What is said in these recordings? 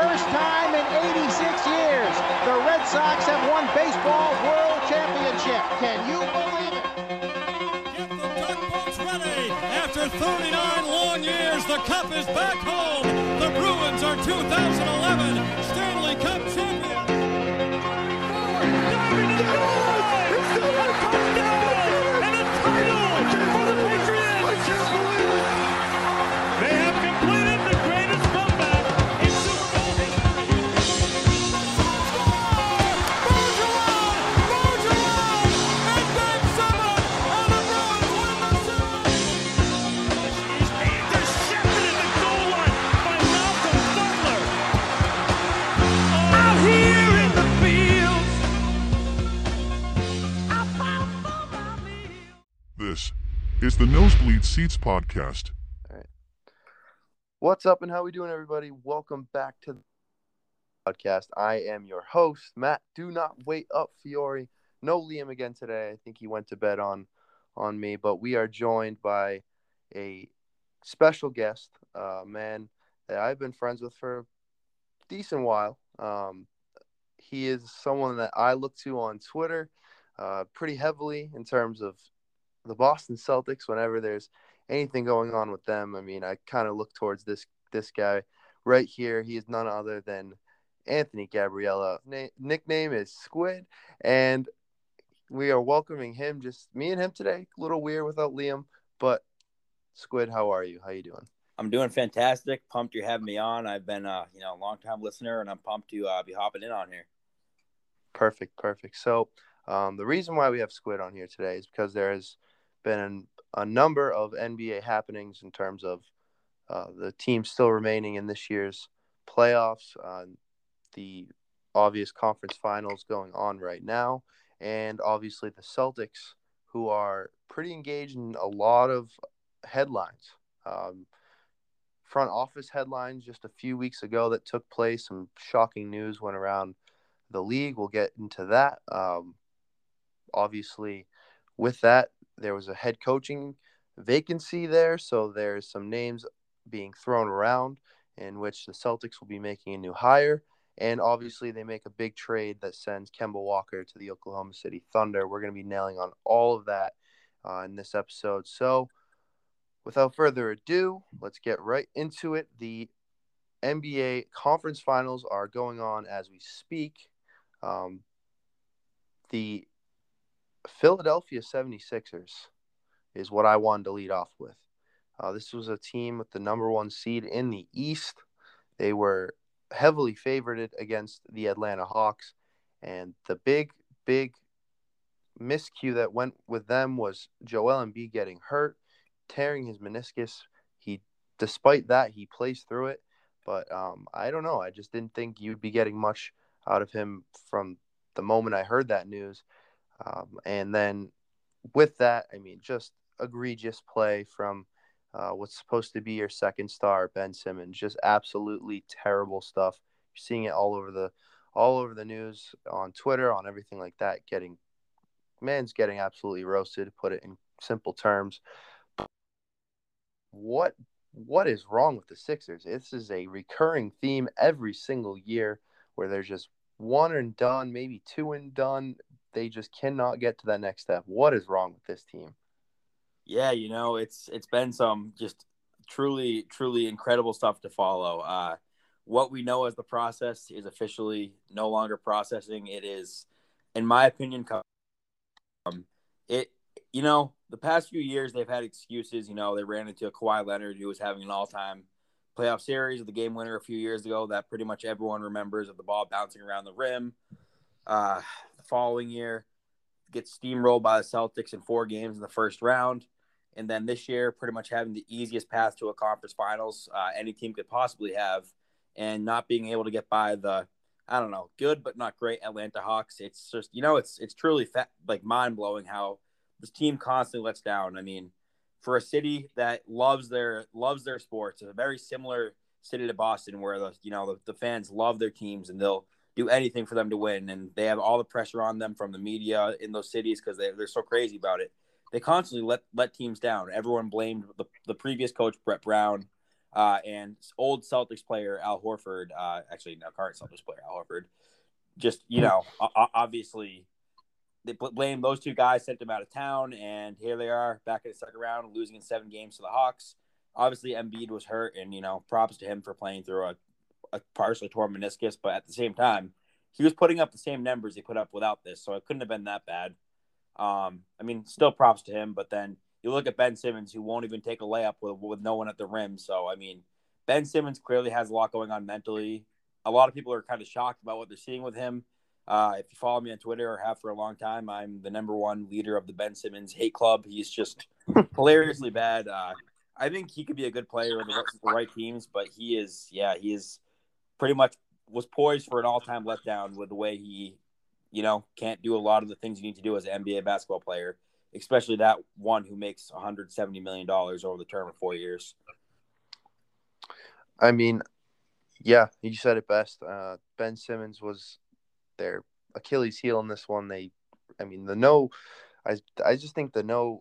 first time in 86 years, the Red Sox have won Baseball world championship. Can you believe After 39 long years, the cup is back home. The Bruins are 2011 Stanley Cup champions. They the Nosebleed Seats podcast. All right. What's up and how we doing, everybody? Welcome back to the podcast. I am your host, Matt. Do not wait up, Fiore. No Liam again today. I think he went to bed on on me, but we are joined by a special guest, uh, man that I've been friends with for a decent while. Um, he is someone that I look to on Twitter uh, pretty heavily in terms of the Boston Celtics. Whenever there's anything going on with them, I mean, I kind of look towards this this guy right here. He is none other than Anthony Gabriella. Na- nickname is Squid, and we are welcoming him. Just me and him today. A little weird without Liam, but Squid, how are you? How you doing? I'm doing fantastic. Pumped you're having me on. I've been, uh, you know, a long time listener, and I'm pumped to uh, be hopping in on here. Perfect, perfect. So, um, the reason why we have Squid on here today is because there has been a number of NBA happenings in terms of uh, the team still remaining in this year's playoffs, uh, the obvious conference finals going on right now, and obviously the Celtics, who are pretty engaged in a lot of headlines. Um, front office headlines just a few weeks ago that took place. Some shocking news went around the league. We'll get into that. Um, obviously, with that, there was a head coaching vacancy there, so there's some names being thrown around in which the Celtics will be making a new hire. And obviously, they make a big trade that sends Kemba Walker to the Oklahoma City Thunder. We're going to be nailing on all of that uh, in this episode. So, without further ado, let's get right into it. The NBA conference finals are going on as we speak. Um, the Philadelphia 76ers is what I wanted to lead off with. Uh, this was a team with the number one seed in the East. They were heavily favored against the Atlanta Hawks. And the big, big miscue that went with them was Joel Embiid getting hurt, tearing his meniscus. He, despite that, he plays through it. But um, I don't know. I just didn't think you'd be getting much out of him from the moment I heard that news. Um, and then with that, I mean, just egregious play from uh, what's supposed to be your second star, Ben Simmons. Just absolutely terrible stuff. You're seeing it all over the all over the news on Twitter, on everything like that. Getting man's getting absolutely roasted. To put it in simple terms. What what is wrong with the Sixers? This is a recurring theme every single year where they're just one and done, maybe two and done. They just cannot get to that next step. What is wrong with this team? Yeah, you know, it's it's been some just truly, truly incredible stuff to follow. Uh, what we know as the process is officially no longer processing. It is, in my opinion, um, it you know the past few years they've had excuses. You know, they ran into a Kawhi Leonard who was having an all-time playoff series, with the game winner a few years ago that pretty much everyone remembers of the ball bouncing around the rim. Uh, the following year, gets steamrolled by the Celtics in four games in the first round. And then this year, pretty much having the easiest path to a conference finals uh, any team could possibly have, and not being able to get by the, I don't know, good but not great Atlanta Hawks. It's just, you know, it's it's truly fa- like mind blowing how this team constantly lets down. I mean, for a city that loves their loves their sports, it's a very similar city to Boston, where the you know the, the fans love their teams and they'll do anything for them to win, and they have all the pressure on them from the media in those cities because they they're so crazy about it. They constantly let let teams down. Everyone blamed the, the previous coach Brett Brown uh, and old Celtics player Al Horford. Uh, actually, now current Celtics player Al Horford. Just you know, obviously they blame those two guys, sent them out of town, and here they are back in the second round, losing in seven games to the Hawks. Obviously, Embiid was hurt, and you know, props to him for playing through a, a partially torn meniscus. But at the same time, he was putting up the same numbers he put up without this, so it couldn't have been that bad. Um, I mean, still props to him. But then you look at Ben Simmons, who won't even take a layup with with no one at the rim. So I mean, Ben Simmons clearly has a lot going on mentally. A lot of people are kind of shocked about what they're seeing with him. Uh, if you follow me on Twitter or have for a long time, I'm the number one leader of the Ben Simmons hate club. He's just hilariously bad. Uh, I think he could be a good player with the, the right teams, but he is, yeah, he is pretty much was poised for an all-time letdown with the way he, you know, can't do a lot of the things you need to do as an NBA basketball player, especially that one who makes 170 million dollars over the term of four years. I mean, yeah, you said it best. Uh, ben Simmons was their Achilles heel in this one. They, I mean, the no, I I just think the no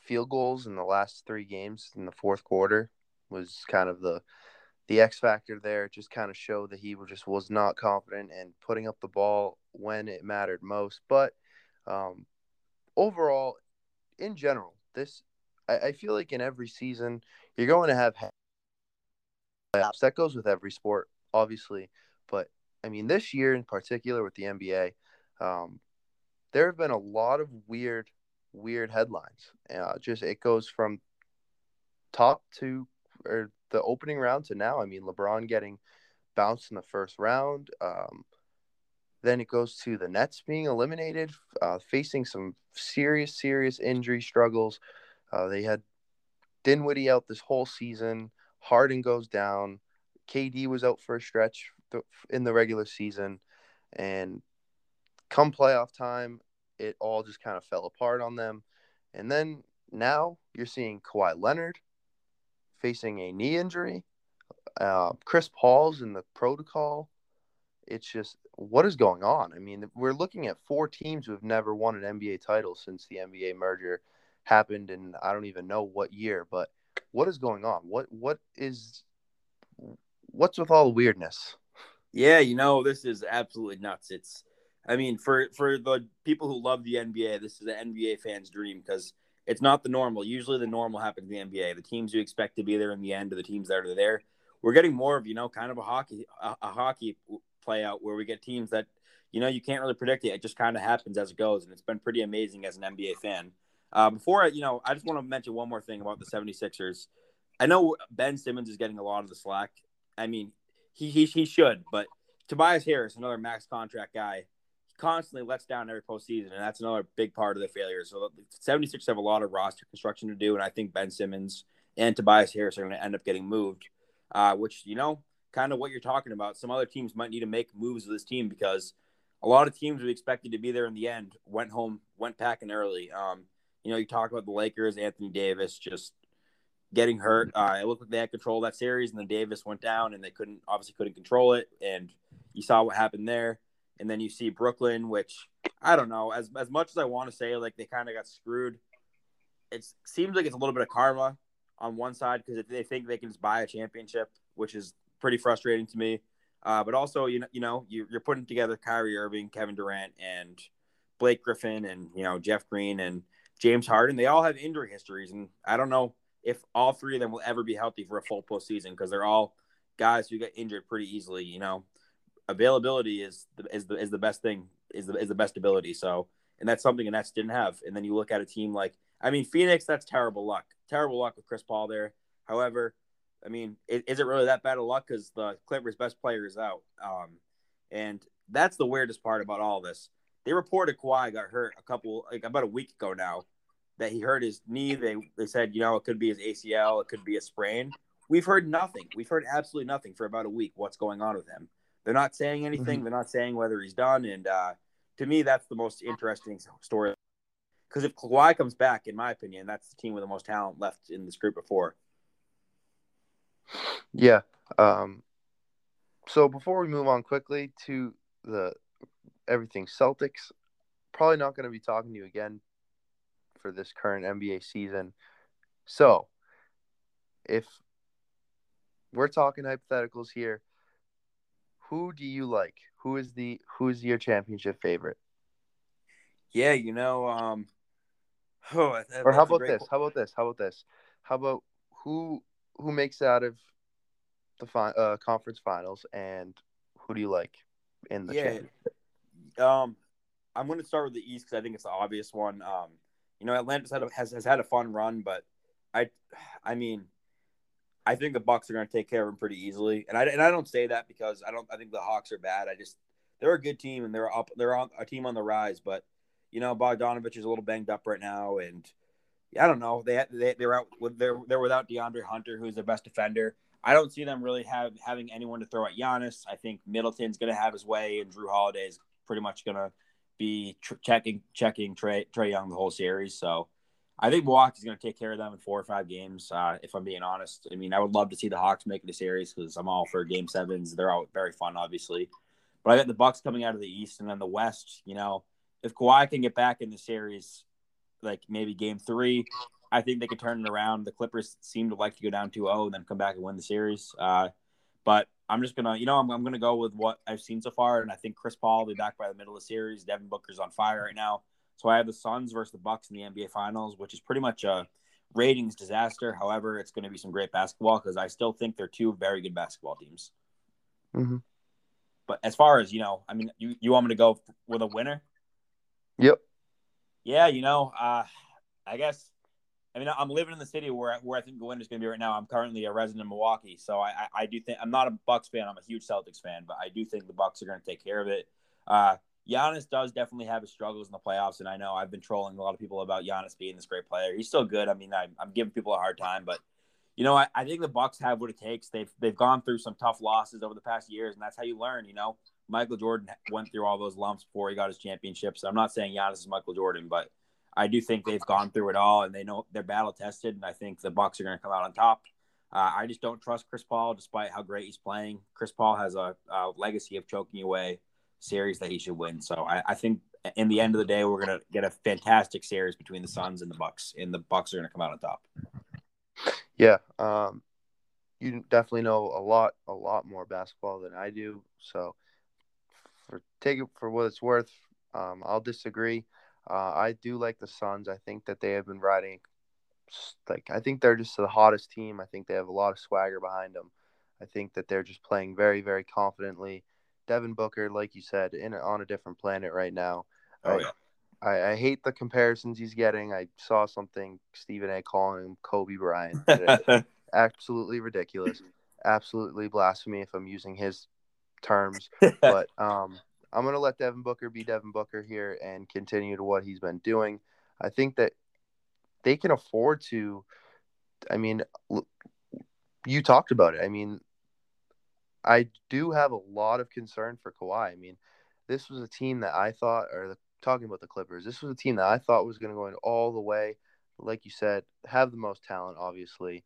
field goals in the last three games in the fourth quarter was kind of the the X factor there. Just kind of showed that he just was not confident and putting up the ball when it mattered most. But um, overall, in general, this I, I feel like in every season you're going to have playoffs. That goes with every sport, obviously. But I mean, this year in particular with the NBA, um, there have been a lot of weird, weird headlines. Uh, just it goes from top to or the opening round to now. I mean, LeBron getting bounced in the first round. Um, then it goes to the Nets being eliminated, uh, facing some serious, serious injury struggles. Uh, they had Dinwiddie out this whole season. Harden goes down. KD was out for a stretch in the regular season, and come playoff time, it all just kind of fell apart on them. And then now you're seeing Kawhi Leonard facing a knee injury. Uh, Chris Paul's in the protocol. It's just what is going on? I mean, we're looking at four teams who have never won an NBA title since the NBA merger happened, and I don't even know what year. But what is going on? What what is what's with all the weirdness? Yeah, you know, this is absolutely nuts. It's, I mean, for for the people who love the NBA, this is an NBA fan's dream because it's not the normal. Usually, the normal happens in the NBA. The teams you expect to be there in the end are the teams that are there. We're getting more of you know, kind of a hockey a, a hockey play out where we get teams that you know you can't really predict it. It just kind of happens as it goes, and it's been pretty amazing as an NBA fan. Uh, before I, you know, I just want to mention one more thing about the 76ers. I know Ben Simmons is getting a lot of the slack. I mean, he, he, he should. But Tobias Harris, another max contract guy, constantly lets down every postseason, and that's another big part of the failure. So the 76 have a lot of roster construction to do, and I think Ben Simmons and Tobias Harris are going to end up getting moved, uh, which, you know, kind of what you're talking about. Some other teams might need to make moves with this team because a lot of teams we expected to be there in the end went home, went packing early. Um, you know, you talk about the Lakers, Anthony Davis just getting hurt. Uh, it looked like they had control of that series, and then Davis went down, and they couldn't obviously couldn't control it. And you saw what happened there. And then you see Brooklyn, which I don't know. As as much as I want to say, like they kind of got screwed. It seems like it's a little bit of karma on one side because they think they can just buy a championship, which is pretty frustrating to me. Uh, but also, you know, you know, you're putting together Kyrie Irving, Kevin Durant, and Blake Griffin, and you know Jeff Green and James Harden. They all have injury histories, and I don't know if all three of them will ever be healthy for a full postseason because they're all guys who get injured pretty easily. You know, availability is the, is the is the best thing is the is the best ability. So, and that's something the Nets didn't have. And then you look at a team like I mean Phoenix, that's terrible luck. Terrible luck with Chris Paul there. However, I mean, is it really that bad of luck? Because the Clippers' best player is out. Um, and that's the weirdest part about all this. They reported Kawhi got hurt a couple, like about a week ago now, that he hurt his knee. They they said, you know, it could be his ACL, it could be a sprain. We've heard nothing. We've heard absolutely nothing for about a week. What's going on with him? They're not saying anything. Mm-hmm. They're not saying whether he's done. And uh, to me, that's the most interesting story because if Kawhi comes back, in my opinion, that's the team with the most talent left in this group of four. Yeah. Um, so before we move on quickly to the everything Celtics, probably not going to be talking to you again for this current NBA season. So, if we're talking hypotheticals here, who do you like? Who is the who is your championship favorite? Yeah, you know, um, oh, Or how about this? How about this? How about this? How about who who makes it out of the fi- uh, conference finals and who do you like in the Yeah. championship? Um, I'm going to start with the East because I think it's the obvious one. Um, you know, Atlanta's had a, has has had a fun run, but I, I mean, I think the Bucks are going to take care of them pretty easily. And I and I don't say that because I don't. I think the Hawks are bad. I just they're a good team and they're up. They're on a team on the rise, but you know, Bogdanovic is a little banged up right now, and I don't know. They they they're out they're they're without DeAndre Hunter, who's their best defender. I don't see them really have having anyone to throw at Giannis. I think Middleton's going to have his way, and Jrue Holiday is pretty much going to be tr- checking checking Trae Trae Young the whole series. So I think Milwaukee's going to take care of them in four or five games. Uh, if I'm being honest, I mean I would love to see the Hawks make it a series because I'm all for Game Sevens. They're all very fun, obviously. But I got the Bucks coming out of the East, and then the West. You know, if Kawhi can get back in the series, like maybe Game Three, I think they could turn it around. The Clippers seem to like to go down 2-0 and then come back and win the series. Uh, but I'm just gonna, you know, I'm, I'm gonna go with what I've seen so far, and I think Chris Paul will be back by the middle of the series. Devin Booker's on fire right now, so I have the Suns versus the Bucks in the NBA Finals, which is pretty much a ratings disaster. However, it's going to be some great basketball because I still think they're two very good basketball teams. Mhm. But as far as you know, I mean, you you want me to go with a winner? Yep. Yeah, you know, uh, I guess. I mean, I'm living in the city where where I think the winner's going to be right now. I'm currently a resident of Milwaukee, so I, I, I do think I'm not a Bucks fan. I'm a huge Celtics fan, but I do think the Bucks are going to take care of it. Uh, Giannis does definitely have his struggles in the playoffs, and I know I've been trolling a lot of people about Giannis being this great player. He's still good. I mean, I, I'm giving people a hard time, but you know, I, I think the Bucks have what it takes. They've they've gone through some tough losses over the past years, and that's how you learn. You know, Michael Jordan went through all those lumps before he got his championships. I'm not saying Giannis is Michael Jordan, but I do think they've gone through it all, and they know they're battle tested. And I think the Bucks are going to come out on top. Uh, I just don't trust Chris Paul, despite how great he's playing. Chris Paul has a, a legacy of choking away series that he should win. So I, I think in the end of the day, we're to get a fantastic series between the Suns and the Bucks, and the Bucks are to come out on top. Yeah. Um, you definitely know a lot, a lot more basketball than I do. So, for take it for what it's worth, um, I'll disagree. Uh, I do like the Suns. I think that they have been riding, like I think they're just the hottest team. I think they have a lot of swagger behind them. I think that they're just playing very, very confidently. Devin Booker, like you said, in on a different planet right now. Oh I- yeah. I, I hate the comparisons he's getting. I saw something Stephen A. calling him Kobe Bryant. Absolutely ridiculous. Absolutely blasphemy if I'm using his terms. But um, I'm gonna let Devin Booker be Devin Booker here and continue to what he's been doing. I think that they can afford to. I mean, l- you talked about it. I mean, I do have a lot of concern for Kawhi. I mean, this was a team that I thought, or the, talking about the Clippers, this was a team that I thought was going to go in all the way. Like you said, have the most talent, obviously,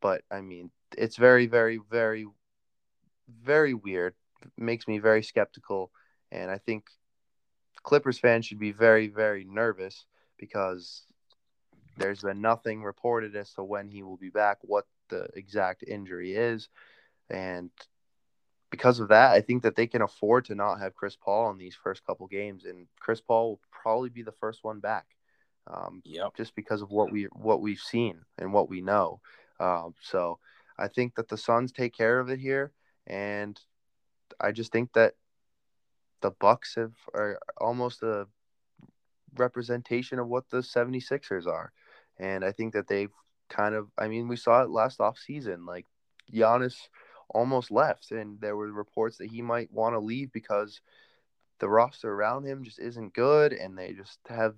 but I mean, it's very, very, very, very weird. It makes me very skeptical, and I think Clippers fans should be very, very nervous because there's been nothing reported as to when he will be back, what the exact injury is, and because of that, I think that they can afford to not have Chris Paul in these first couple games, and Chris Paul will probably be the first one back, um, Yep. just because of what we what we've seen and what we know. Um, so I think that the Suns take care of it here, and I just think that the Bucks have are almost a representation of what the 76ers are. And I think that they've kind of I mean, we saw it last off season. Like Giannis almost left and there were reports that he might want to leave because the roster around him just isn't good and they just have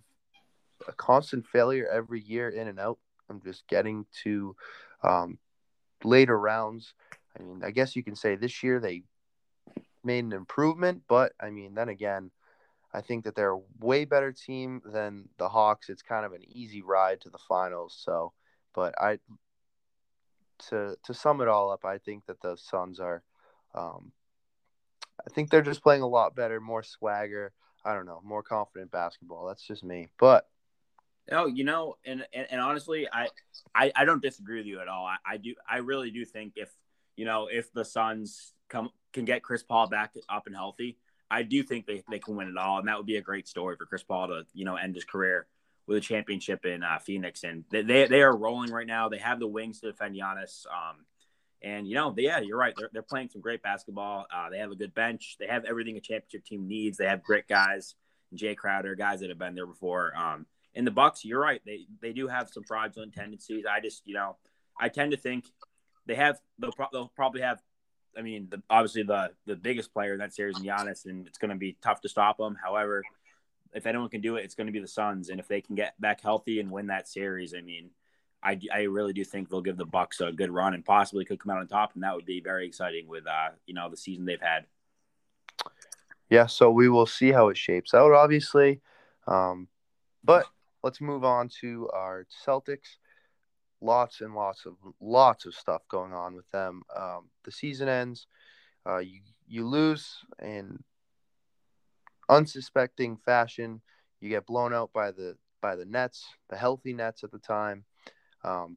a constant failure every year in and out. I'm just getting to um, later rounds. I mean, I guess you can say this year they made an improvement, but I mean, then again, I think that they're a way better team than the Hawks. It's kind of an easy ride to the finals. So, but I to to sum it all up, I think that the Suns are. Um, I think they're just playing a lot better, more swagger. I don't know, more confident basketball. That's just me. But Oh, you know, and, and, and honestly, I, I I don't disagree with you at all. I, I do I really do think if you know if the Suns come can get Chris Paul back up and healthy, I do think they, they can win it all, and that would be a great story for Chris Paul to you know end his career with a championship in uh, Phoenix. And they, they they are rolling right now. They have the wings to defend Giannis. Um, and you know, they, yeah, you're right. They're, they're playing some great basketball. Uh, they have a good bench. They have everything a championship team needs. They have great guys, Jae Crowder, guys that have been there before. Um, in the Bucks, you're right. They they do have some fraudulent tendencies. I just, you know, I tend to think they have they'll, pro- they'll probably have. I mean, the, obviously the the biggest player in that series, is Giannis, and it's going to be tough to stop them. However, if anyone can do it, it's going to be the Suns, and if they can get back healthy and win that series, I mean, I, I really do think they'll give the Bucks a good run and possibly could come out on top, and that would be very exciting with uh you know the season they've had. yeah, so we will see how it shapes out, obviously. Um, but let's move on to our Celtics. Lots and lots of lots of stuff going on with them. Um, the season ends. Uh, you you lose in unsuspecting fashion. You get blown out by the by the Nets, the healthy Nets at the time. Um,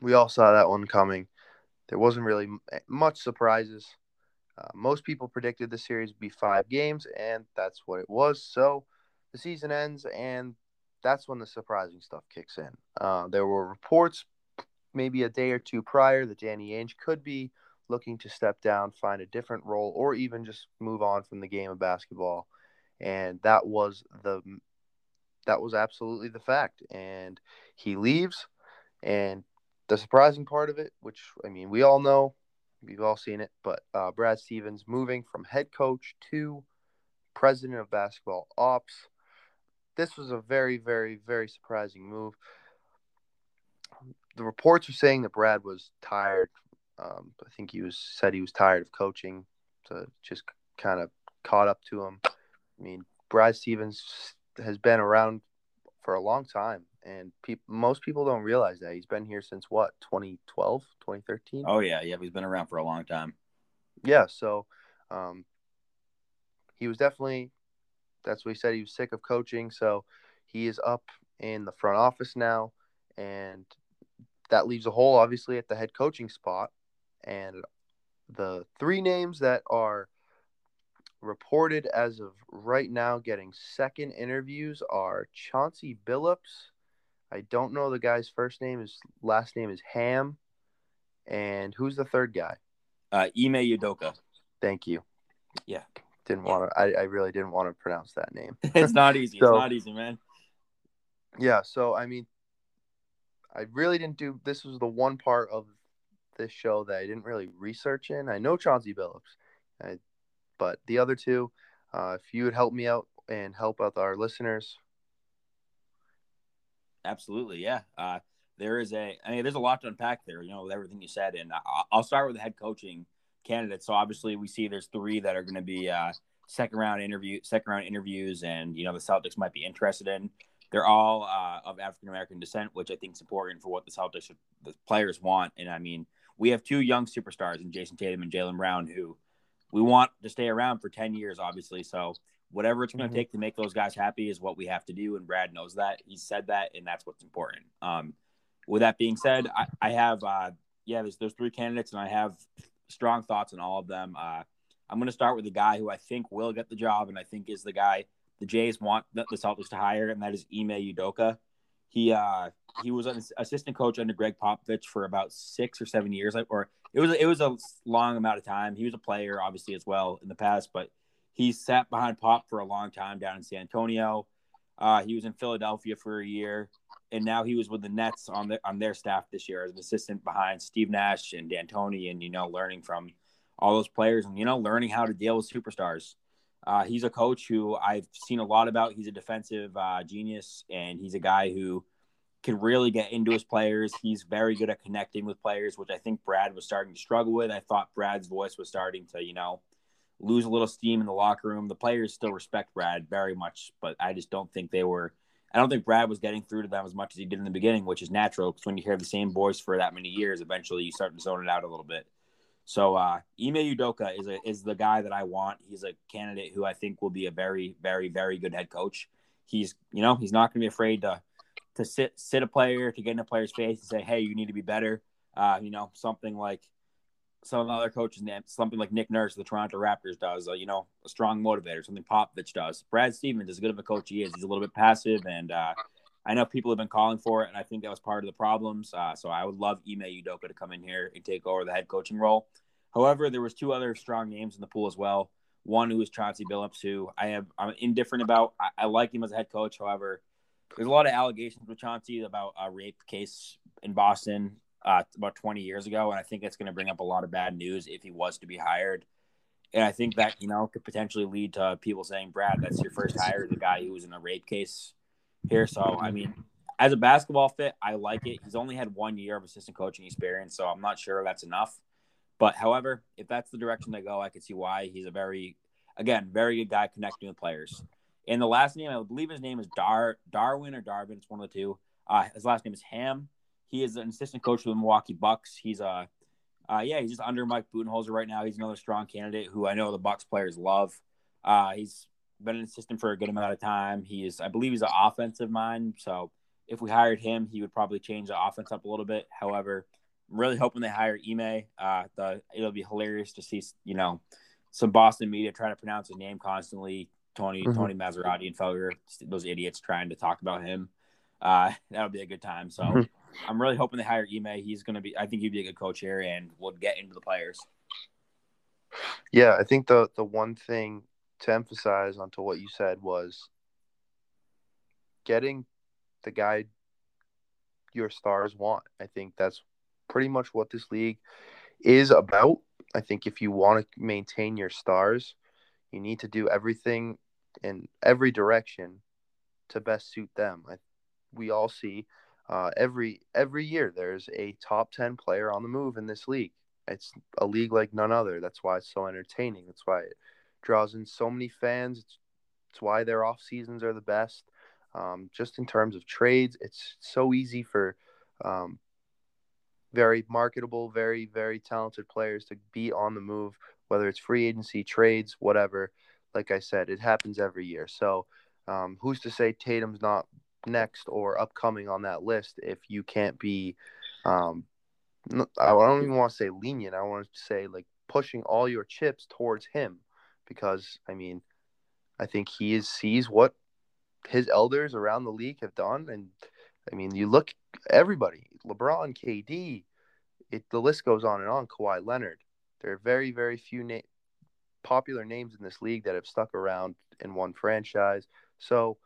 we all saw that one coming. There wasn't really much surprises. Uh, most people predicted the series would be five games, and that's what it was. So the season ends, and that's when the surprising stuff kicks in. Uh, there were reports maybe a day or two prior that Danny Ainge could be looking to step down, find a different role, or even just move on from the game of basketball. And that was the that was absolutely the fact. And he leaves, and the surprising part of it, which I mean, we all know, we've all seen it, but uh, Brad Stevens moving from head coach to president of basketball ops. This was a very, very, very surprising move. The reports are saying that Brad was tired. Um, I think he was said he was tired of coaching, so just kind of caught up to him. I mean, Brad Stevens has been around for a long time, and pe- most people don't realize that he's been here since what 2012, 2013. Oh yeah, yeah, he's been around for a long time. Yeah, so um, he was definitely that's what he said. He was sick of coaching, so he is up in the front office now, and that leaves a hole obviously at the head coaching spot. And the three names that are reported as of right now getting second interviews are Chauncey Billups. I don't know the guy's first name. His last name is Ham. And who's the third guy? Uh, Ime Udoka. Thank you. Yeah. Didn't want to. I, I really didn't want to pronounce that name. it's not easy. So- it's not easy, man. Yeah. So I mean, I really didn't do. This was the one part of this show that I didn't really research in. I know Chauncey Billups, I, but the other two, uh, if you would help me out and help out our listeners, Absolutely, yeah. Uh, there is a, I mean, there's a lot to unpack there. You know, with everything you said, and I'll start with the head coaching candidates. So obviously, we see there's three that are going to be uh, second round interview, second round interviews, and you know the Celtics might be interested in. They're all uh, of African American descent, which I think is important for what the Celtics, the players want. And I mean, we have two young superstars in Jayson Tatum and Jaylen Brown who we want to stay around for 10 years, obviously. So whatever it's going to Mhm. take to make those guys happy is what we have to do. And Brad knows that. He said that, and that's what's important. Um, with that being said, I, I have, uh, yeah, there's, there's three candidates, and I have strong thoughts on all of them. Uh, I'm going to start with the guy who I think will get the job, and I think is the guy the Jays want the, the Celtics to hire, and that is Ime Udoka. He uh, he was an assistant coach under Gregg Popovich for about six or seven years, or it was it was a long amount of time. He was a player, obviously, as well in the past, but he sat behind Pop for a long time down in San Antonio. Uh, he was in Philadelphia for a year, and now he was with the Nets on the on their staff this year as an assistant behind Steve Nash and D'Antoni, and you know, learning from all those players and you know, learning how to deal with superstars. Uh, he's a coach who I've seen a lot about. He's a defensive uh, genius, and he's a guy who can really get into his players. He's very good at connecting with players, which I think Brad was starting to struggle with. I thought Brad's voice was starting to, you know, lose a little steam in the locker room. The players still respect Brad very much, but I just don't think they were. I don't think Brad was getting through to them as much as he did in the beginning, which is natural because when you hear the same voice for that many years, eventually you start to zone it out a little bit. So uh, Ime Udoka is a, is the guy that I want. He's a candidate who I think will be a very, very, very good head coach. He's you know he's not going to be afraid to to sit sit a player to get in a player's face and say, hey, you need to be better. Uh, you know something like some of the other coaches, something like Nick Nurse, the Toronto Raptors does. Uh, you know, a strong motivator, something Popovich does. Brad Stevens, as good of a coach he is, he's a little bit passive, and uh, I know people have been calling for it, and I think that was part of the problems. Uh, so I would love Ime Udoka to come in here and take over the head coaching role. However, there was two other strong names in the pool as well. One who is Chauncey Billups, who I have I'm indifferent about. I, I like him as a head coach. However, there's a lot of allegations with Chauncey about a rape case in Boston uh, about 20 years ago, and I think it's going to bring up a lot of bad news if he was to be hired. And I think that you know could potentially lead to people saying, "Brad, that's your first hire, the guy who was in a rape case here." So, I mean, as a basketball fit, I like it. He's only had one year of assistant coaching experience, so I'm not sure that's enough. But however, if that's the direction they go, I can see why he's a very, again, very good guy connecting with players. And the last name, I believe his name is Dar Darwin or Darvin. It's one of the two. Uh, his last name is Ham. He is an assistant coach with the Milwaukee Bucks. He's a, uh, uh, yeah, he's just under Mike Budenholzer right now. He's another strong candidate who I know the Bucks players love. Uh, he's been an assistant for a good amount of time. He is, I believe, he's an offensive mind. So if we hired him, he would probably change the offense up a little bit. However, I'm really hoping they hire Ime. Uh, the, it'll be hilarious to see, you know, some Boston media trying to pronounce his name constantly. Tony, mm-hmm. Tony Massarotti and Felger, those idiots trying to talk about him. Uh, that'll be a good time. So mm-hmm. I'm really hoping they hire Ime. He's going to be, I think he'd be a good coach here and will get into the players. Yeah, I think the the one thing to emphasize onto what you said was getting the guy your stars want. I think that's pretty much what this league is about. I think if you want to maintain your stars, you need to do everything in every direction to best suit them. I, we all see uh, every every year there's a top ten player on the move in this league. It's a league like none other. That's why it's so entertaining. That's why it draws in so many fans. It's, it's why their off seasons are the best. Um, just in terms of trades, it's so easy for um, very marketable, very, very talented players to be on the move, whether it's free agency, trades, whatever. Like I said, it happens every year. So, um, who's to say Tatum's not next or upcoming on that list if you can't be, um, I don't even want to say lenient. I want to say like pushing all your chips towards him because, I mean, I think he is sees what his elders around the league have done. And I mean, you look everybody, LeBron, KD, it the list goes on and on. Kawhi Leonard. There are very, very few na- popular names in this league that have stuck around in one franchise. So,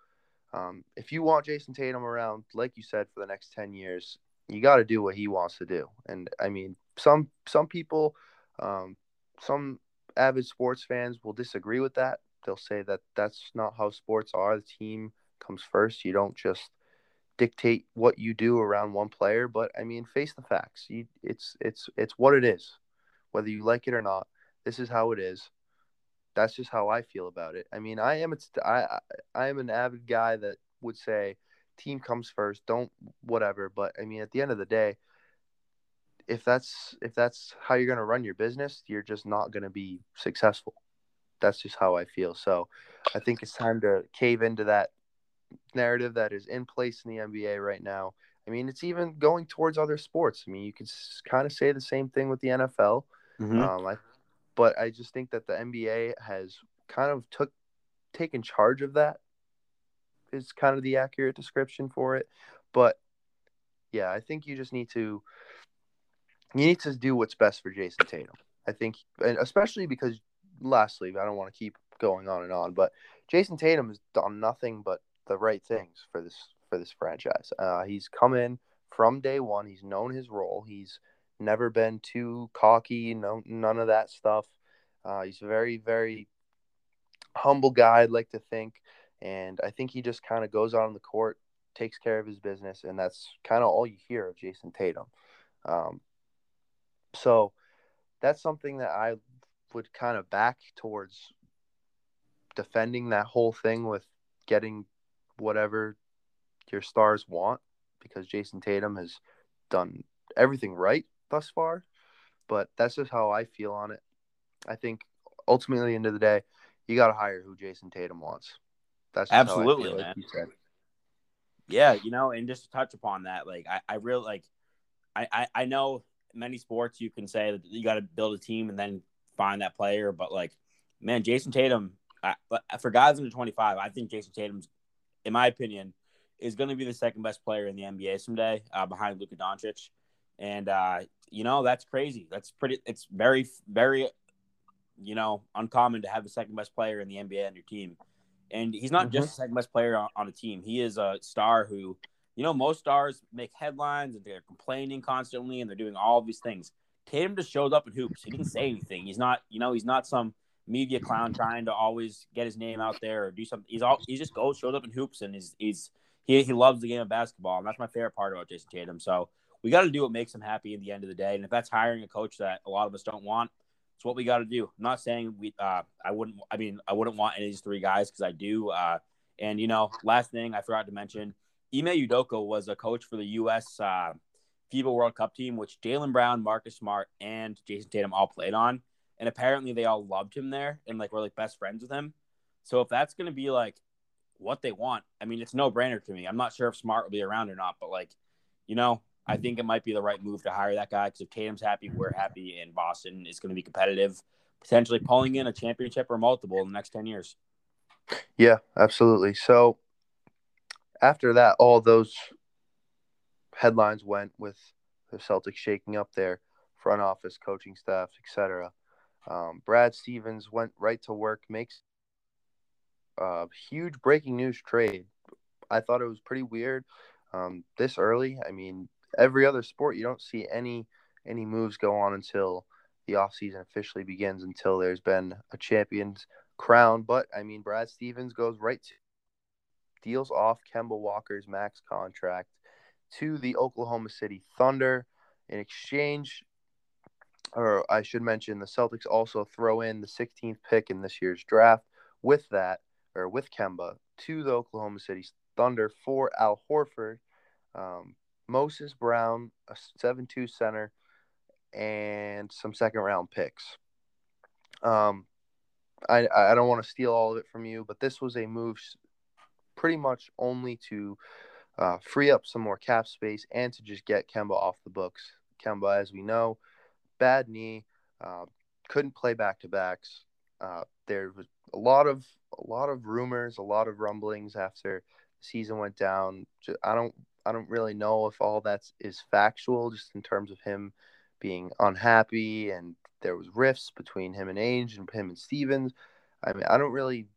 um, if you want Jayson Tatum around, like you said, for the next ten years, you got to do what he wants to do. And I mean, some some people, um, some avid sports fans will disagree with that. They'll say that that's not how sports are. The team comes first. You don't just dictate what you do around one player, but I mean, face the facts. You, it's it's it's what it is, whether you like it or not. This is how it is. That's just how I feel about it. I mean, I am it's I I am an avid guy that would say team comes first, don't whatever. But I mean, at the end of the day, if that's if that's how you're gonna run your business, you're just not gonna be successful. That's just how I feel. So, I think it's time to cave into that narrative that is in place in the NBA right now. I mean, it's even going towards other sports. I mean, you could kind of say the same thing with the NFL. Mm-hmm. Um, I, but I just think that the NBA has kind of took taken charge of that. Is kind of the accurate description for it. But yeah, I think you just need to you need to do what's best for Jayson Tatum. I think, and especially because, lastly, I don't want to keep going on and on, but Jayson Tatum has done nothing but the right things for this for this franchise. Uh, he's come in from day one. He's known his role. He's never been too cocky. No, none of that stuff. Uh, he's a very, very humble guy. I'd like to think, and I think he just kind of goes out on the court, takes care of his business, and that's kind of all you hear of Jayson Tatum. Um, so that's something that I would kind of back towards defending that whole thing with getting whatever your stars want because Jayson Tatum has done everything right thus far. But that's just how I feel on it. I think ultimately, end of the day, you got to hire who Jayson Tatum wants. That's just how I Absolutely, feel, like man. you said. Yeah, you know, and just to touch upon that, like I, I really like I, I, I know many sports you can say that you got to build a team and then find that player, but like, man, Jayson Tatum, I, for guys under 25, I think Jayson Tatum's, in my opinion, is going to be the second best player in the NBA someday, uh, behind Luka Doncic, and uh, you know that's crazy. That's pretty. It's very, very, you know, uncommon to have the second best player in the NBA on your team. And he's not just the second best player on, on a team. He is a star who, you know, most stars make headlines and they're complaining constantly and they're doing all these things. Tatum just shows up in hoops. He didn't say anything. He's not, you know, he's not some media clown trying to always get his name out there or do something. He's all he just goes, shows up in hoops and he's he's he, he loves the game of basketball. And that's my favorite part about Jayson Tatum. So we got to do what makes him happy in the end of the day. And if that's hiring a coach that a lot of us don't want, it's what we got to do. I'm not saying we. Uh, I wouldn't. I mean, I wouldn't want any of these three guys because I do. Uh, and you know, last thing I forgot to mention, Ime Udoka was a coach for the U.S. Uh, FIBA World Cup team, which Jaylen Brown, Marcus Smart, and Jayson Tatum all played on. And apparently, they all loved him there and like were like best friends with him. So if that's gonna be like what they want, I mean, it's no brainer to me. I'm not sure if Smart will be around or not, but like, you know, I think it might be the right move to hire that guy because if Tatum's happy, we're happy, and Boston is going to be competitive, potentially pulling in a championship or multiple in the next 10 years. Yeah, absolutely. So after that, all those headlines went with the Celtics shaking up their front office, coaching staff, etc. Um, Brad Stevens went right to work, makes a huge breaking news trade. I thought it was pretty weird um, this early. I mean, every other sport, you don't see any any moves go on until the offseason officially begins, until there's been a champion's crown. But I mean, Brad Stevens goes right to deals off Kemba Walker's max contract to the Oklahoma City Thunder in exchange. Or I should mention, the Celtics also throw in the 16th pick in this year's draft with that, or with Kemba, to the Oklahoma City Thunder for Al Horford, um, Moses Brown, a 7 2 center, and some second round picks. Um, I, I don't want to steal all of it from you, but this was a move pretty much only to uh, free up some more cap space and to just get Kemba off the books. Kemba, as we know, bad knee, uh, couldn't play back to backs. Uh, there was a lot of a lot of rumors, a lot of rumblings after the season went down. I don't I don't really know if all that is factual, just in terms of him being unhappy and there was rifts between him and Ainge and him and Stevens. I mean, I don't really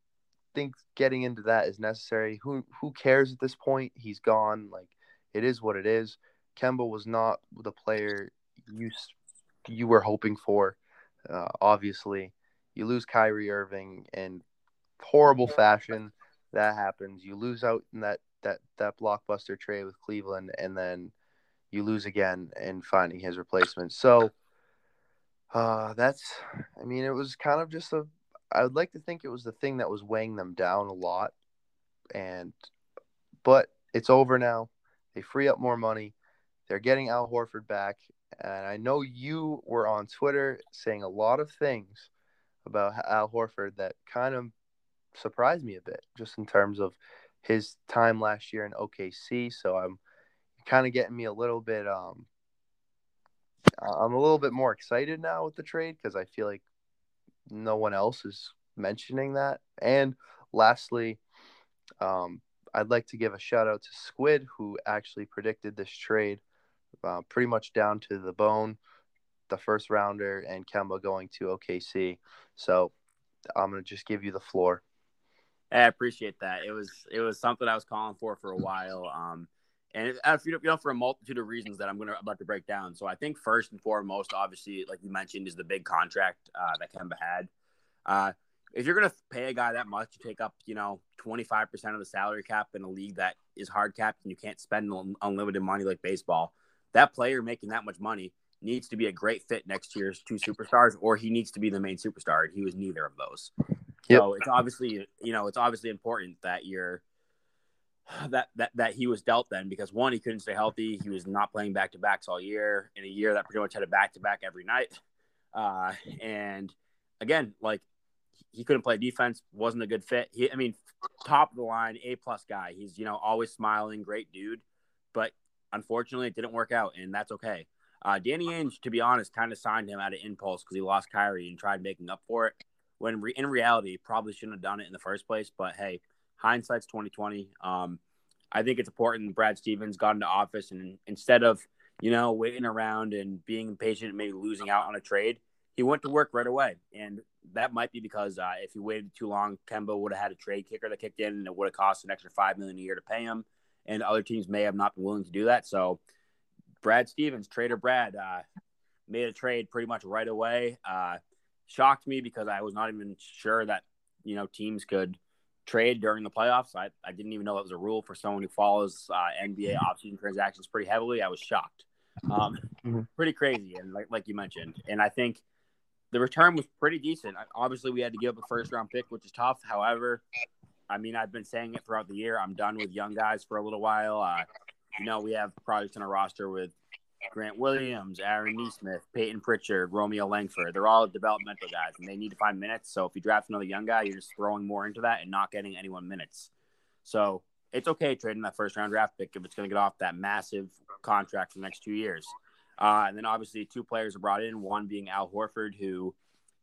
think getting into that is necessary. Who who cares at this point? He's gone. Like it is what it is. Kemba was not the player you you were hoping for. Uh, obviously, you lose Kyrie Irving in horrible fashion. That happens. You lose out in that that that blockbuster trade with Cleveland, and then you lose again in finding his replacement. So uh, that's. I mean, it was kind of just a. I would like to think it was the thing that was weighing them down a lot, and but it's over now. They free up more money. They're getting Al Horford back, and I know you were on Twitter saying a lot of things about Al Horford that kind of surprised me a bit, just in terms of his time last year in OKC. So I'm kind of getting me a little bit. Um, I'm a little bit more excited now with the trade because I feel like no one else is mentioning that. And lastly, um, I'd like to give a shout out to Squid, who actually predicted this trade uh, pretty much down to the bone. The first rounder and Kemba going to OKC. So I'm going to just give you the floor. I appreciate that. It was it was something I was calling for for a while. Um, and it, you know, for a multitude of reasons that I'm gonna about to break down. So I think first and foremost, obviously, like you mentioned, is the big contract uh, that Kemba had. Uh, if you're gonna pay a guy that much to take up, you know, 25 percent of the salary cap in a league that is hard capped and you can't spend unlimited money like baseball, that player making that much money needs to be a great fit next year's two superstars, or he needs to be the main superstar. And he was neither of those. Yep. So it's obviously, you know, it's obviously important that you're that that that he was dealt then because one, he couldn't stay healthy. He was not playing back to backs all year in a year that pretty much had a back to back every night. Uh, and again, like he couldn't play defense, wasn't a good fit. He, I mean, top of the line, A plus guy. He's you know always smiling, great dude, but unfortunately, it didn't work out, and that's okay. Uh, Danny Ainge, to be honest, kind of signed him out of impulse because he lost Kyrie and tried making up for it. When re- in reality, probably shouldn't have done it in the first place. But hey, hindsight's twenty twenty. Um, I think it's important Brad Stevens got into office and instead of you know waiting around and being impatient, and maybe losing out on a trade, he went to work right away. And that might be because uh, if he waited too long, Kemba would have had a trade kicker that kicked in, and it would have cost an extra five million a year to pay him. And other teams may have not been willing to do that. So, Brad Stevens, Trader Brad, uh, made a trade pretty much right away. Uh, shocked me because I was not even sure that you know teams could trade during the playoffs. I, I didn't even know it was a rule for someone who follows uh, NBA offseason transactions pretty heavily. I was shocked. Um, Mhm. Pretty crazy, and like like you mentioned, and I think the return was pretty decent. Obviously, we had to give up a first round pick, which is tough. However, I mean, I've been saying it throughout the year. I'm done with young guys for a little while. Uh, you know, we have projects in our roster with Grant Williams, Aaron Nesmith, Peyton Pritchard, Romeo Langford. They're all developmental guys, and they need to find minutes. So if you draft another young guy, you're just throwing more into that and not getting anyone minutes. So it's okay trading that first round draft pick if it's going to get off that massive contract for the next two years. Uh, and then obviously two players are brought in. One being Al Horford, who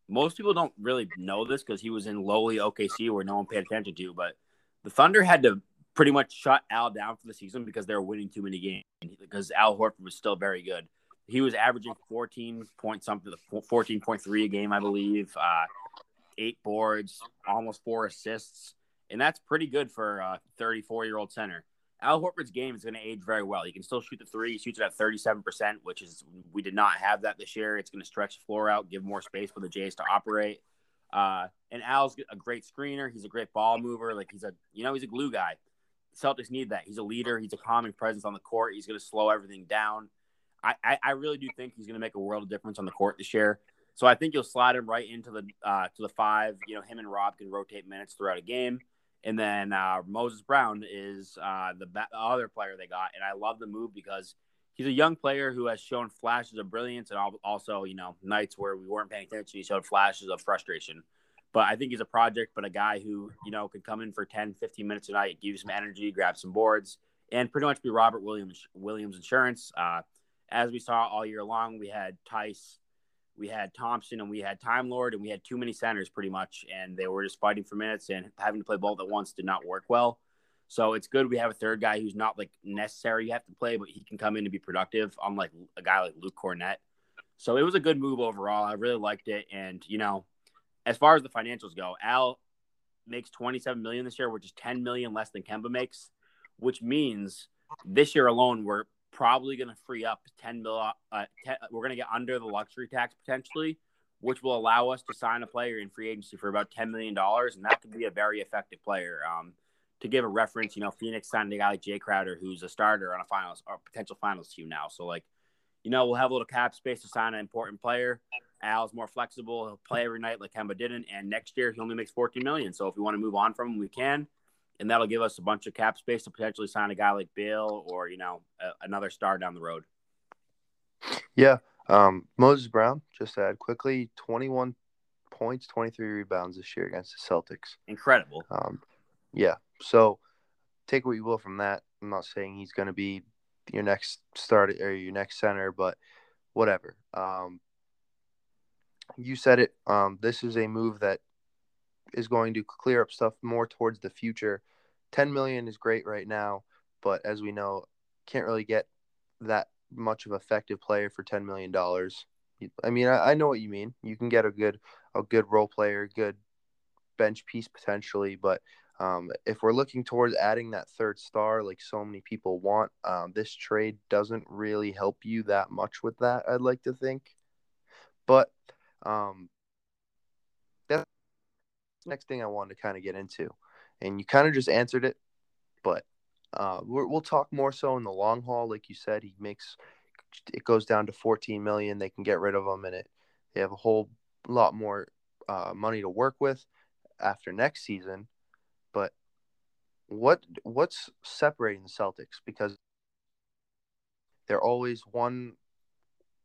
most people don't really know this because he was in lowly OKC where no one paid attention to. But the Thunder had to pretty much shut Al down for the season because they were winning too many games because Al Horford was still very good. He was averaging 14 point something, 14.3 a game, I believe, uh, eight boards, almost four assists. And that's pretty good for a 34 year old center. Al Horford's game is going to age very well. He can still shoot the three. He shoots it at 37%, which is, we did not have that this year. It's going to stretch the floor out, give more space for the Jays to operate. Uh, and Al's a great screener. He's a great ball mover. Like he's a, you know, he's a glue guy. Celtics need that. He's a leader. He's a calming presence on the court. He's going to slow everything down. I, I, I really do think he's going to make a world of difference on the court this year. So I think you'll slide him right into the uh, to the five. You know, him and Rob can rotate minutes throughout a game. And then uh, Moses Brown is uh, the ba- other player they got, and I love the move because he's a young player who has shown flashes of brilliance, and also you know nights where we weren't paying attention, he showed flashes of frustration. But I think he's a project, but a guy who you know could come in for 10, 15 minutes a night, give you some energy, grab some boards, and pretty much be Robert Williams Williams insurance. Uh, as we saw all year long, we had Theis, we had Thompson, and we had Time Lord, and we had too many centers pretty much, and they were just fighting for minutes and having to play both at once did not work well. So it's good we have a third guy who's not like necessary you have to play, but he can come in and be productive, unlike a guy like Luke Kornet. So it was a good move overall. I really liked it, and you know, as far as the financials go, Al makes 27 million this year, which is 10 million less than Kemba makes, which means this year alone we're probably going to free up 10 mil. Uh, 10, we're going to get under the luxury tax potentially, which will allow us to sign a player in free agency for about 10 million dollars, and that could be a very effective player. Um, to give a reference, you know, Phoenix signed a guy like Jae Crowder, who's a starter on a finals or potential finals team now. So like, you know, we'll have a little cap space to sign an important player. Al's more flexible. He'll play every night like Kemba didn't. And next year he only makes 14 million. So if we want to move on from him, we can. And that'll give us a bunch of cap space to potentially sign a guy like Beal or, you know, a, another star down the road. Yeah. Um, Moses Brown, just to add quickly, 21 points, 23 rebounds this year against the Celtics. Incredible. Um, yeah. So take what you will from that. I'm not saying he's going to be your next start or your next center, but whatever. Um, you said it. Um, this is a move that is going to clear up stuff more towards the future. 10 million is great right now, but as we know, can't really get that much of effective player for 10 million dollars. I mean, I, I know what you mean. You can get a good a good role player, good bench piece potentially, but um, if we're looking towards adding that third star, like so many people want, um, this trade doesn't really help you that much with that. I'd like to think, but um, that's next thing I wanted to kind of get into, and you kind of just answered it, but uh, we will talk more so in the long haul. Like you said, he makes it goes down to 14 million, they can get rid of him, and it they have a whole lot more uh, money to work with after next season. What what's separating the Celtics because they're always one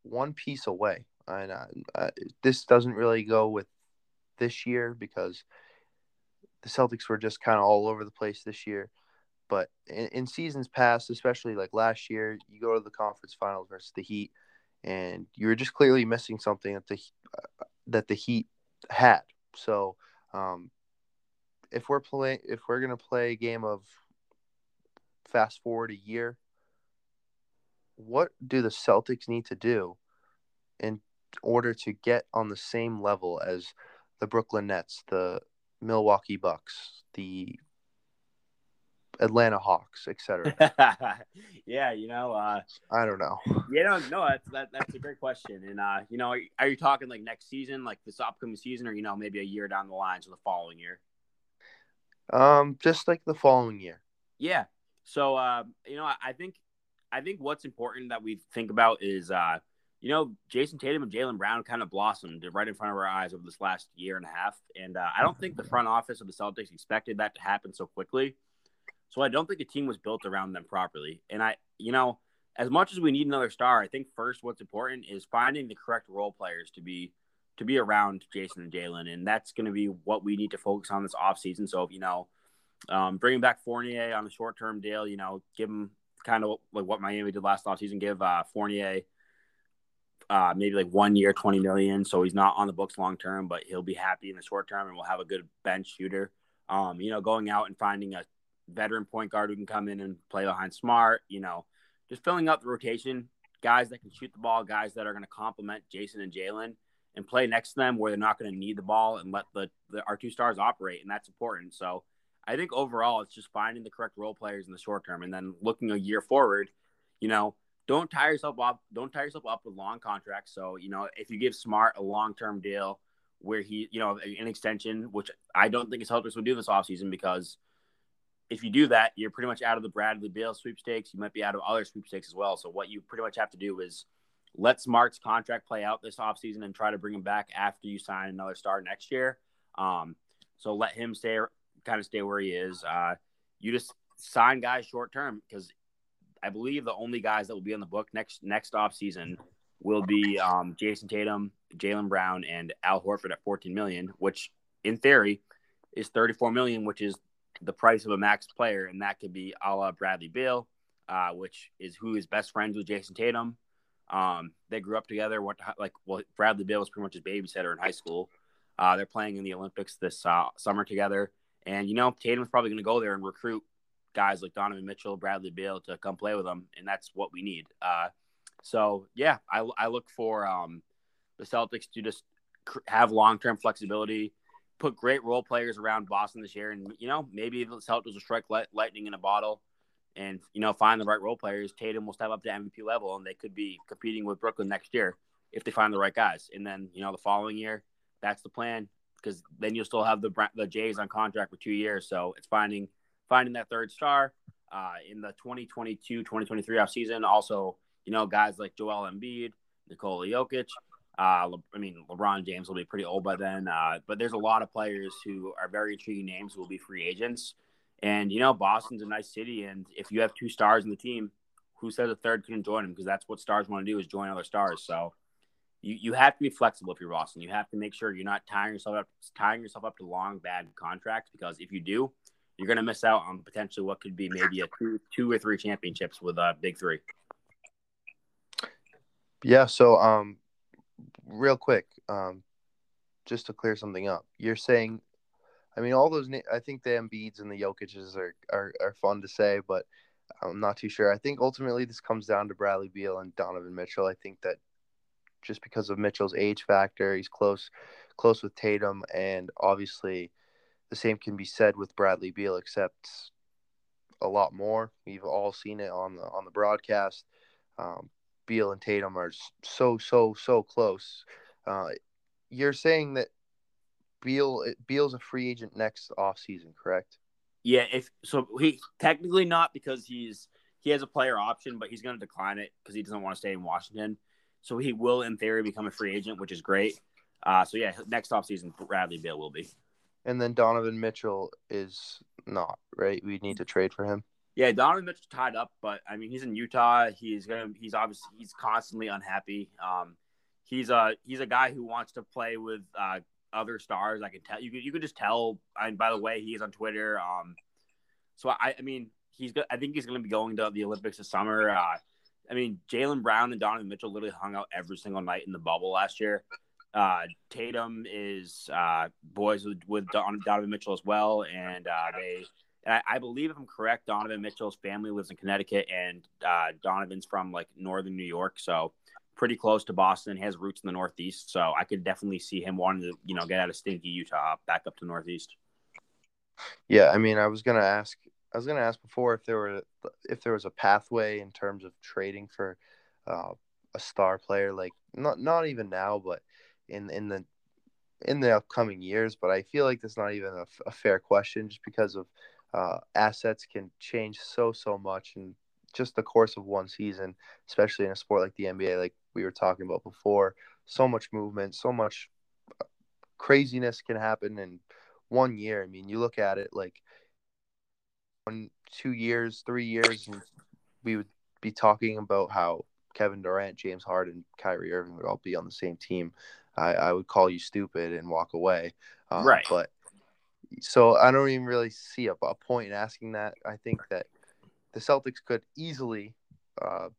one piece away, and uh, uh, this doesn't really go with this year because the Celtics were just kind of all over the place this year. But in, in, seasons past, especially like last year, you go to the conference finals versus the Heat, and you were just clearly missing something that the uh, that the Heat had. So, um, if we're playing, if we're gonna play a game of fast forward a year, what do the Celtics need to do in order to get on the same level as the Brooklyn Nets, the Milwaukee Bucks, the Atlanta Hawks, etc. yeah, you know, uh, I don't know. Yeah, no, no, that's that, that's a great question. And uh, you know, are, are, you talking like next season, like this upcoming season, or you know, maybe a year down the line, so the following year? Um, just like the following year. Yeah. So, uh, you know, I, think, I think what's important that we think about is, uh, you know, Jayson Tatum and Jaylen Brown kind of blossomed right in front of our eyes over this last year and a half, and uh, I don't think the front office of the Celtics expected that to happen so quickly. So I don't think the team was built around them properly. And I, you know, as much as we need another star, I think first what's important is finding the correct role players to be to be around Jayson and Jaylen, and that's going to be what we need to focus on this offseason. So, you know, um, bringing back Fournier on a short term deal, you know, give him kind of like what Miami did last offseason, give uh, Fournier uh, maybe like one year, 20 million. So he's not on the books long term, but he'll be happy in the short term and we'll have a good bench shooter. Um, you know, going out and finding a veteran point guard who can come in and play behind Smart, you know, just filling up the rotation, guys that can shoot the ball, guys that are going to complement Jayson and Jaylen and play next to them where they're not going to need the ball and let the, the our two stars operate, and that's important. So I think overall it's just finding the correct role players in the short term and then looking a year forward, you know, don't tire yourself up. Don't tire yourself up with long contracts. So, you know, if you give Smart a long term deal where he, you know, an extension, which I don't think his Celtics would do this offseason because if you do that, you're pretty much out of the Bradley Beal sweepstakes. You might be out of other sweepstakes as well. So what you pretty much have to do is let Smart's contract play out this offseason and try to bring him back after you sign another star next year. Um, so let him stay kind of stay where he is. Uh, you just sign guys short term because I believe the only guys that will be on the book next next offseason will be um, Jayson Tatum, Jaylen Brown, and Al Horford at 14 million, which in theory is 34 million, which is the price of a max player, and that could be a la Bradley Beal, uh, which is who is best friends with Jayson Tatum. Um, they grew up together. What like well, Bradley Beal was pretty much his babysitter in high school. Uh, they're playing in the Olympics this uh, summer together, and you know Tatum's probably going to go there and recruit guys like Donovan Mitchell, Bradley Beal to come play with them, and that's what we need. Uh, so yeah, I, I look for um, the Celtics to just have long term flexibility put great role players around Boston this year, and you know maybe the Celtics will strike light, lightning in a bottle, and you know find the right role players. Tatum will step up to MVP level, and they could be competing with Brooklyn next year if they find the right guys. And then you know the following year, that's the plan because then you'll still have the the Jays on contract for two years. So it's finding finding that third star uh, in the 2022-2023 off season. Also, you know guys like Joel Embiid, Nikola Jokic. Uh, Le- I mean, LeBron James will be pretty old by then, uh, but there's a lot of players who are very intriguing names who will be free agents. And you know, Boston's a nice city, and if you have two stars in the team, who says a third couldn't join them? Because that's what stars want to do is join other stars. So you, you have to be flexible if you're Boston. You have to make sure you're not tying yourself up tying yourself up to long bad contracts because if you do, you're going to miss out on potentially what could be maybe a two two or three championships with a big three. Yeah. So um, real quick, um, just to clear something up, you're saying, I mean, all those. I think the Embiids and the Jokic's are, are are fun to say, but I'm not too sure. I think ultimately this comes down to Bradley Beal and Donovan Mitchell. I think that just because of Mitchell's age factor, he's close close with Tatum, and obviously the same can be said with Bradley Beal, except a lot more. We've all seen it on the on the broadcast. Um, Beal and Tatum are so so so close. Uh, you're saying that Beal Beal's a free agent next off season, correct? Yeah, if so, he technically not because he's he has a player option, but he's going to decline it because he doesn't want to stay in Washington. So he will, in theory, become a free agent, which is great. Uh, so yeah, next offseason, Bradley Beal will be. And then Donovan Mitchell is not right. We need to trade for him. Yeah, Donovan Mitchell tied up, but I mean he's in Utah. He's gonna he's obviously he's constantly unhappy. Um, he's a he's a guy who wants to play with uh, other stars. I can tell you you could just tell. And by the way, he is on Twitter. Um, so I I mean he's go- I think he's gonna be going to the Olympics this summer. Uh, I mean Jaylen Brown and Donovan Mitchell literally hung out every single night in the bubble last year. Uh, Tatum is uh, boys with, with Don, Donovan Mitchell as well, and uh, they. I, I believe, if I'm correct, Donovan Mitchell's family lives in Connecticut, and uh, Donovan's from like northern New York, so pretty close to Boston. Has roots in the Northeast, so I could definitely see him wanting to, you know, get out of stinky Utah back up to Northeast. Yeah, I mean, I was gonna ask. I was gonna ask before if there were if there was a pathway in terms of trading for uh, a star player, like not not even now, but in in the in the upcoming years. But I feel like that's not even a, a fair question, just because of uh, assets can change so so much in just the course of one season, especially in a sport like the NBA, like we were talking about before. So much movement, so much uh, craziness can happen in one year. I mean, you look at it like one, two years, three years, and we would be talking about how Kevin Durant, James Harden, Kyrie Irving would all be on the same team. I, I would call you stupid and walk away. Um, Right. But so I don't even really see a, a point in asking that. I think that the Celtics could easily uh,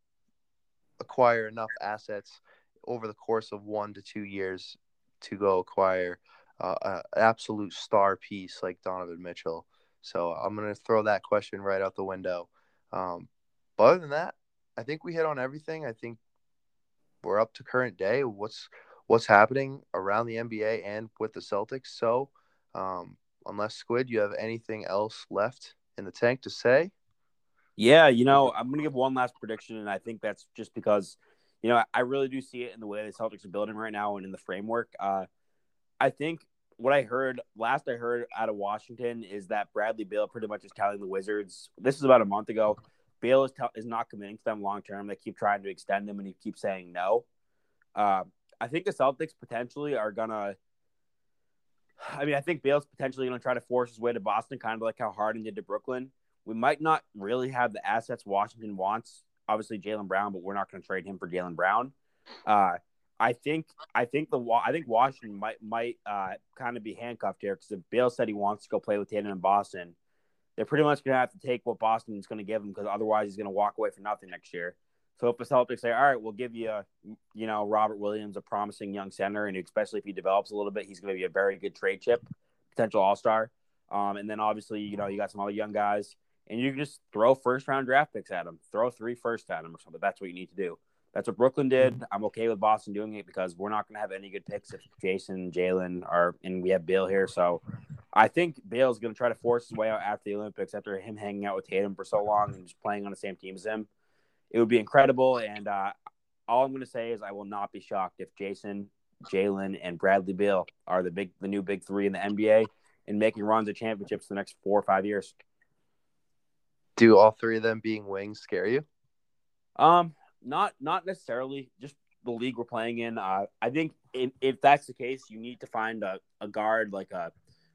acquire enough assets over the course of one to two years to go acquire uh, an absolute star piece like Donovan Mitchell. So I'm going to throw that question right out the window. Um, but other than that, I think we hit on everything. I think we're up to current day. What's what's happening around the NBA and with the Celtics. So, um, unless Squid, you have anything else left in the tank to say? Yeah, you know, I'm going to give one last prediction, and I think that's just because, you know, I really do see it in the way the Celtics are building right now and in the framework. Uh, I think what I heard last I heard out of Washington is that Bradley Beal pretty much is telling the Wizards. This is about a month ago. Beal is tell, is not committing to them long term. They keep trying to extend him, and he keeps saying no. Uh, I think the Celtics potentially are gonna. I mean, I think Beal's potentially gonna try to force his way to Boston, kind of like how Harden did to Brooklyn. We might not really have the assets Washington wants. Obviously, Jaylen Brown, but we're not going to trade him for Jaylen Brown. Uh, I think I think the I think Washington might might uh, kind of be handcuffed here because if Beal said he wants to go play with Tatum in Boston, they're pretty much going to have to take what Boston is going to give him because otherwise he's going to walk away for nothing next year. So if the Celtics say, all right, we'll give you, you know, Robert Williams, a promising young center, and especially if he develops a little bit, he's going to be a very good trade chip, potential All Star. Um, and then obviously, you know, you got some other young guys, and you can just throw first round draft picks at them, throw three first at them or something. That's what you need to do. That's what Brooklyn did. I'm okay with Boston doing it because we're not going to have any good picks if Jayson, Jaylen are, and we have Beal here. So I think Beal's going to try to force his way out after the Olympics after him hanging out with Tatum for so long and just playing on the same team as him. It would be incredible. And uh, all I'm going to say is I will not be shocked if Jayson, Jaylen, and Bradley Beal are the big, the new big three in the NBA and making runs at championships the next four or five years. Do all three of them being wings scare you? Um, not not necessarily. Just the league we're playing in. Uh, I think if, if that's the case, you need to find a, a guard like a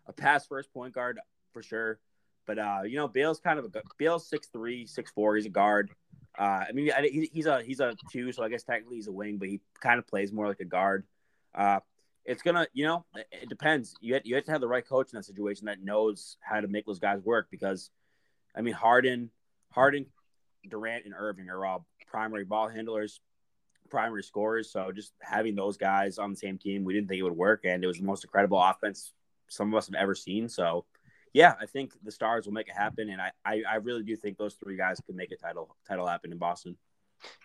a pass first point guard for sure. But uh, you know, Beal's kind of a Beal's six three, six four. He's a guard. Uh, I mean, he's a he's a two, so I guess technically he's a wing, but he kind of plays more like a guard. Uh, it's gonna, you know, it, it depends. You have, you have to have the right coach in that situation that knows how to make those guys work. Because, I mean, Harden, Harden, Durant, and Irving are all primary ball handlers, primary scorers. So just having those guys on the same team, we didn't think it would work, and it was the most incredible offense some of us have ever seen. So, yeah, I think the Stars will make it happen, and I, I, I really do think those three guys could make a title title happen in Boston.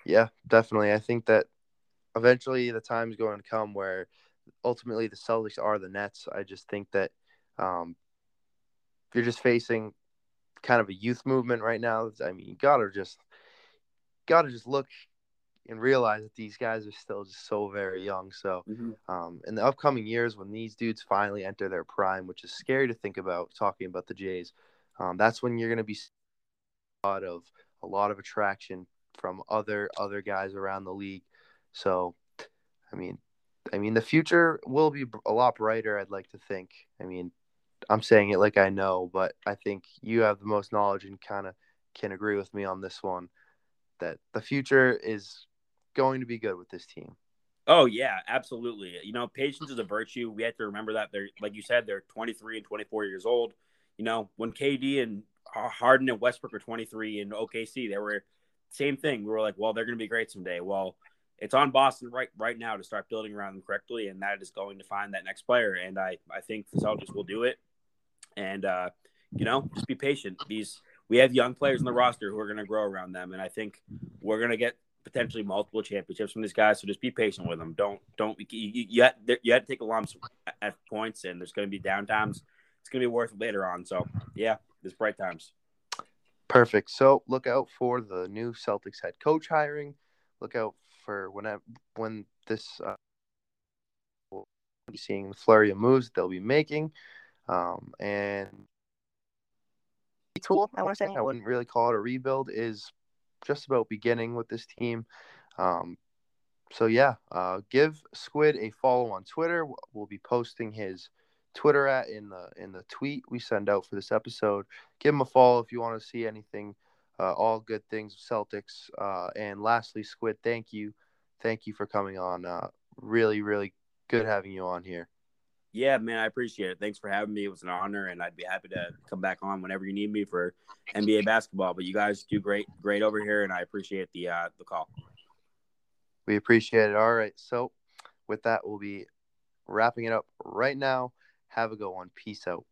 Yeah, definitely. I think that eventually the time's going to come where ultimately the Celtics are the Nets. I just think that um, you're just facing kind of a youth movement right now. I mean, you gotta just gotta just look and realize that these guys are still just so very young. So, um, in the upcoming years, when these dudes finally enter their prime, which is scary to think about, talking about the Jays, um, that's when you're going to be a lot of a lot of attraction from other other guys around the league. So, I mean, I mean, the future will be a lot brighter. I'd like to think. I mean, I'm saying it like I know, but I think you have the most knowledge and kind of can agree with me on this one. That the future is going to be good with this team. Oh yeah, absolutely. You know, patience is a virtue. We have to remember that they're like you said, they're 23 and 24 years old. You know, when KD and Harden and Westbrook are 23 in OKC, they were same thing. We were like, well, they're going to be great someday. Well, it's on Boston right right now to start building around them correctly, and that is going to find that next player. And I I think the Celtics will do it. And uh, you know, just be patient. These we have young players in the roster who are going to grow around them, and I think we're going to get potentially multiple championships from these guys. So just be patient with them. Don't don't you, you, you, have, you have to take a lumps at points, and there's going to be downtimes. It's going to be worth it later on. So yeah, there's bright times. Perfect. So look out for the new Celtics head coach hiring. Look out for when I, when this uh, we'll be seeing the flurry of moves they'll be making, um, and tool. I want to say I wouldn't really call it a rebuild. Is just about beginning with this team. Um, so yeah, uh, give Squid a follow on Twitter. We'll be posting his Twitter at in the in the tweet we send out for this episode. Give him a follow if you want to see anything. Uh, all good things Celtics. Uh, and lastly, Squid, thank you, thank you for coming on. Uh, really, really good having you on here. Yeah, man, I appreciate it. Thanks for having me. It was an honor, and I'd be happy to come back on whenever you need me for NBA basketball. But you guys do great, great over here, and I appreciate the uh, the call. We appreciate it. All right, so with that, we'll be wrapping it up right now. Have a good one. Peace out.